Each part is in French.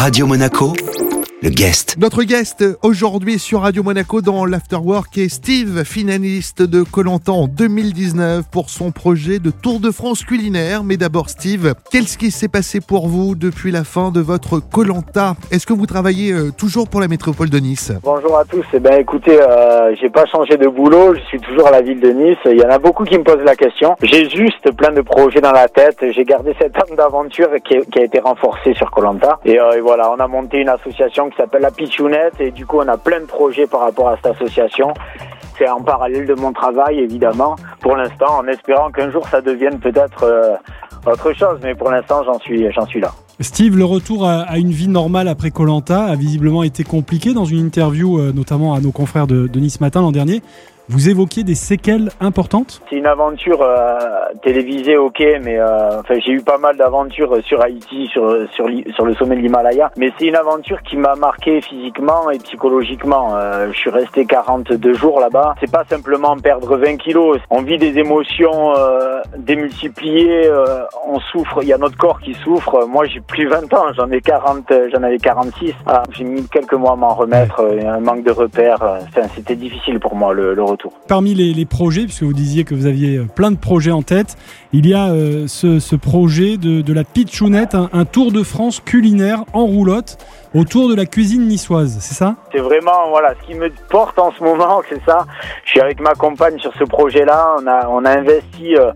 Radio Monaco, le guest. Notre guest aujourd'hui sur Radio Monaco dans l'Afterwork est Steve, finaliste de Colantan en 2019 pour son projet de Tour de France culinaire. Mais d'abord Steve, qu'est-ce qui s'est passé pour vous depuis la fin de votre Colanta Est-ce que vous travaillez euh, toujours pour la métropole de Nice? Bonjour à tous. Eh ben écoutez, euh, j'ai pas changé de boulot, je suis toujours à la ville de Nice. Il y en a beaucoup qui me posent la question. J'ai juste plein de projets dans la tête. J'ai gardé cette âme d'aventure qui, qui, a été renforcée sur Colanta. Et, euh, et voilà, on a monté une association qui s'appelle la Pichounette et du coup on a plein de projets par rapport à cette association. C'est en parallèle de mon travail évidemment pour l'instant en espérant qu'un jour ça devienne peut-être euh, autre chose mais pour l'instant j'en suis j'en suis là. Steve, le retour à, une vie normale après Colanta a visiblement été compliqué dans une interview euh, notamment à nos confrères de, de Nice Matin l'an dernier. Vous évoquiez des séquelles importantes? C'est une aventure euh, télévisée, ok, mais euh, enfin j'ai eu pas mal d'aventures sur Haïti, sur sur, sur le sommet de l'Himalaya, mais c'est une aventure qui m'a marqué physiquement et psychologiquement. Euh, je suis resté 42 jours là-bas. C'est pas simplement perdre 20 kilos, on vit des émotions euh, démultipliées, euh, on souffre, il y a notre corps qui souffre. Moi j'ai plus 20 ans, j'en ai 40, j'en avais 46. Ah, j'ai mis quelques mois à m'en remettre, un manque de repères. Enfin, c'était difficile pour moi le, le retour. Parmi les, les, projets, puisque vous disiez que vous aviez euh, plein de projets en tête, il y a euh, ce, ce, projet de, de la Pitchounette, un, un, tour de France culinaire en roulotte autour de la cuisine niçoise, c'est ça? C'est vraiment voilà ce qui me porte en ce moment, c'est ça. Je suis avec ma compagne sur ce projet-là. On a on a investi euh,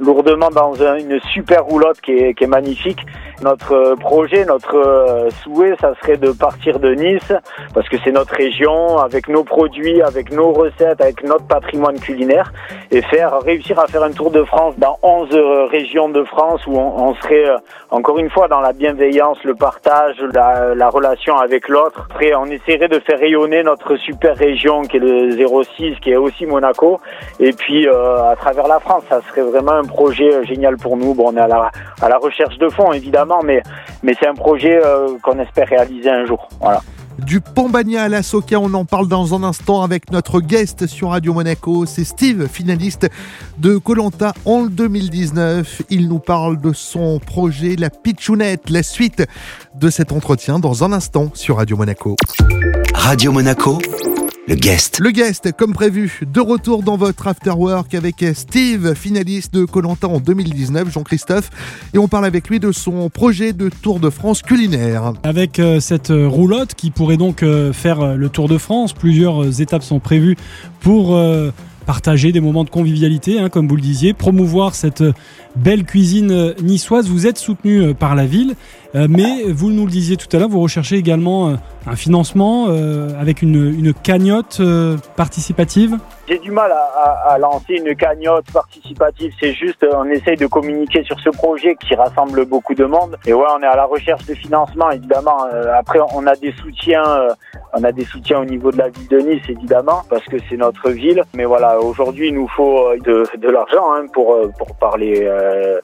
lourdement dans un, une super roulotte qui est, qui est magnifique. Notre projet, notre souhait, ça serait de partir de Nice, parce que c'est notre région, avec nos produits, avec nos recettes, avec notre patrimoine culinaire, et faire réussir à faire un tour de France dans 11 régions de France où on, serait encore une fois dans la bienveillance, le partage, la, la relation avec l'autre. Après, on essaierait de faire rayonner notre super région qui est le 06, qui est aussi Monaco, et puis euh, à travers la France, ça serait vraiment un projet génial pour nous. Bon, on est à la, à la recherche de fonds évidemment mais, mais c'est un projet euh, qu'on espère réaliser un jour. Voilà. Du Pombagna à la Soca, on en parle dans un instant avec notre guest sur Radio Monaco. C'est Steve, finaliste de Colanta en 2019. Il nous parle de son projet La Pitchounette, la suite de cet entretien dans un instant sur Radio Monaco. Radio Monaco le guest. Le guest, comme prévu, de retour dans votre afterwork avec Steve, finaliste de Colanta en 2019, Jean-Christophe, et on parle avec lui de son projet de Tour de France culinaire. Avec euh, cette roulotte qui pourrait donc euh, faire le Tour de France, plusieurs étapes sont prévues pour euh, partager des moments de convivialité, hein, comme vous le disiez, promouvoir cette belle cuisine niçoise. Vous êtes soutenu par la ville, mais vous nous le disiez tout à l'heure, vous recherchez également un financement avec une, une cagnotte participative? J'ai du mal à, à, à, lancer une cagnotte participative. C'est juste, on essaye de communiquer sur ce projet qui rassemble beaucoup de monde. Et ouais, on est à la recherche de financement, évidemment. Euh, après, on a des soutiens, euh, on a des soutiens au niveau de la ville de Nice, évidemment, parce que c'est notre ville. Mais voilà, aujourd'hui, il nous faut de, de l'argent hein, pour pour parler. Euh,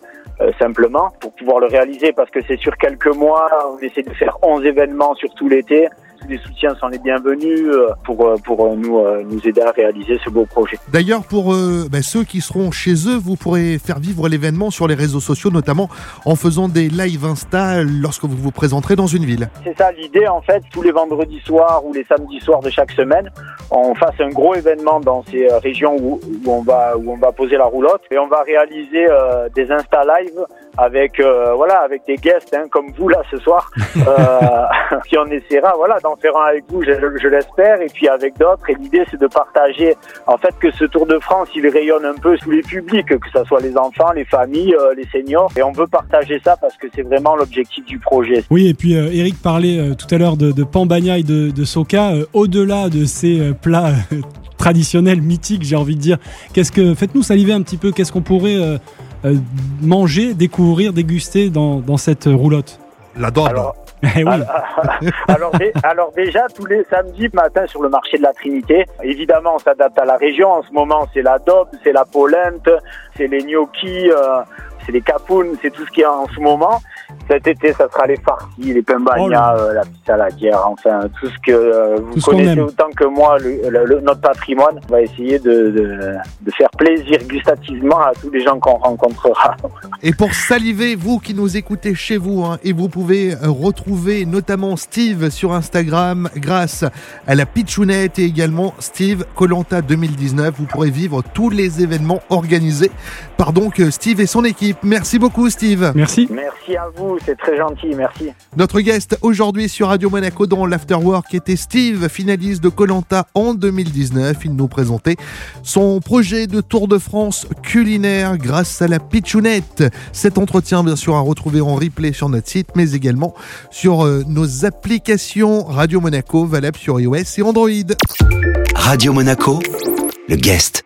simplement pour pouvoir le réaliser parce que c'est sur quelques mois on essaie de faire 11 événements sur tout l'été les soutiens sont les bienvenus pour, pour nous, nous aider à réaliser ce beau projet. D'ailleurs, pour euh, bah, ceux qui seront chez eux, vous pourrez faire vivre l'événement sur les réseaux sociaux, notamment en faisant des live Insta lorsque vous vous présenterez dans une ville. C'est ça l'idée, en fait, tous les vendredis soirs ou les samedis soirs de chaque semaine, on fasse un gros événement dans ces régions où, où on, va, où on va poser la roulotte et on va réaliser euh, des Insta live avec euh, voilà avec des guests hein, comme vous là ce soir euh, puis on essaiera voilà d'en faire un avec vous je, je l'espère. Et puis avec d'autres et l'idée c'est de partager en fait que ce Tour de France il rayonne un peu sous les publics que ce soit les enfants les familles euh, les seniors. Et on veut partager ça parce que c'est vraiment l'objectif du projet. Oui et puis euh, Eric parlait euh, tout à l'heure de, de Pambagna et de, de Soka. Au-delà de ces plats traditionnels mythiques j'ai envie de dire qu'est-ce que faites-nous saliver un petit peu qu'est-ce qu'on pourrait euh, manger, découvrir, déguster dans, dans cette roulotte? La daube. Alors, eh oui. alors, alors, alors, déjà, tous les samedis matin sur le marché de la Trinité, évidemment, on s'adapte à la région. En ce moment, c'est la daube, c'est la polente, c'est les gnocchis, euh, c'est les capounes, c'est tout ce qu'il y a en ce moment. Cet été, ça sera les farcis, les pains Oh euh, la pizza à la guerre, enfin tout ce que euh, vous Tout ce connaissez autant que moi, le, le- le- notre patrimoine. On va essayer de, de, de faire plaisir gustativement à tous les gens qu'on rencontrera. Et pour saliver, vous qui nous écoutez chez vous, hein, et vous pouvez euh, retrouver notamment Steve sur Instagram grâce à la pitchounette et également Steve Colanta 2019. Vous pourrez vivre tous les événements organisés par donc Steve et son équipe. Merci beaucoup Steve. Merci. Merci à vous, c'est très gentil, merci. Notre guest aujourd'hui sur Radio Monaco dans l'Afterwork était Steve, finaliste de Colanta en 2019. Il nous présentait son projet de Tour de France culinaire grâce à la pitchounette. Cet entretien, bien sûr, à retrouver en replay sur notre site, mais également sur euh, nos applications Radio Monaco valables sur iOS et Android. Radio Monaco, le guest.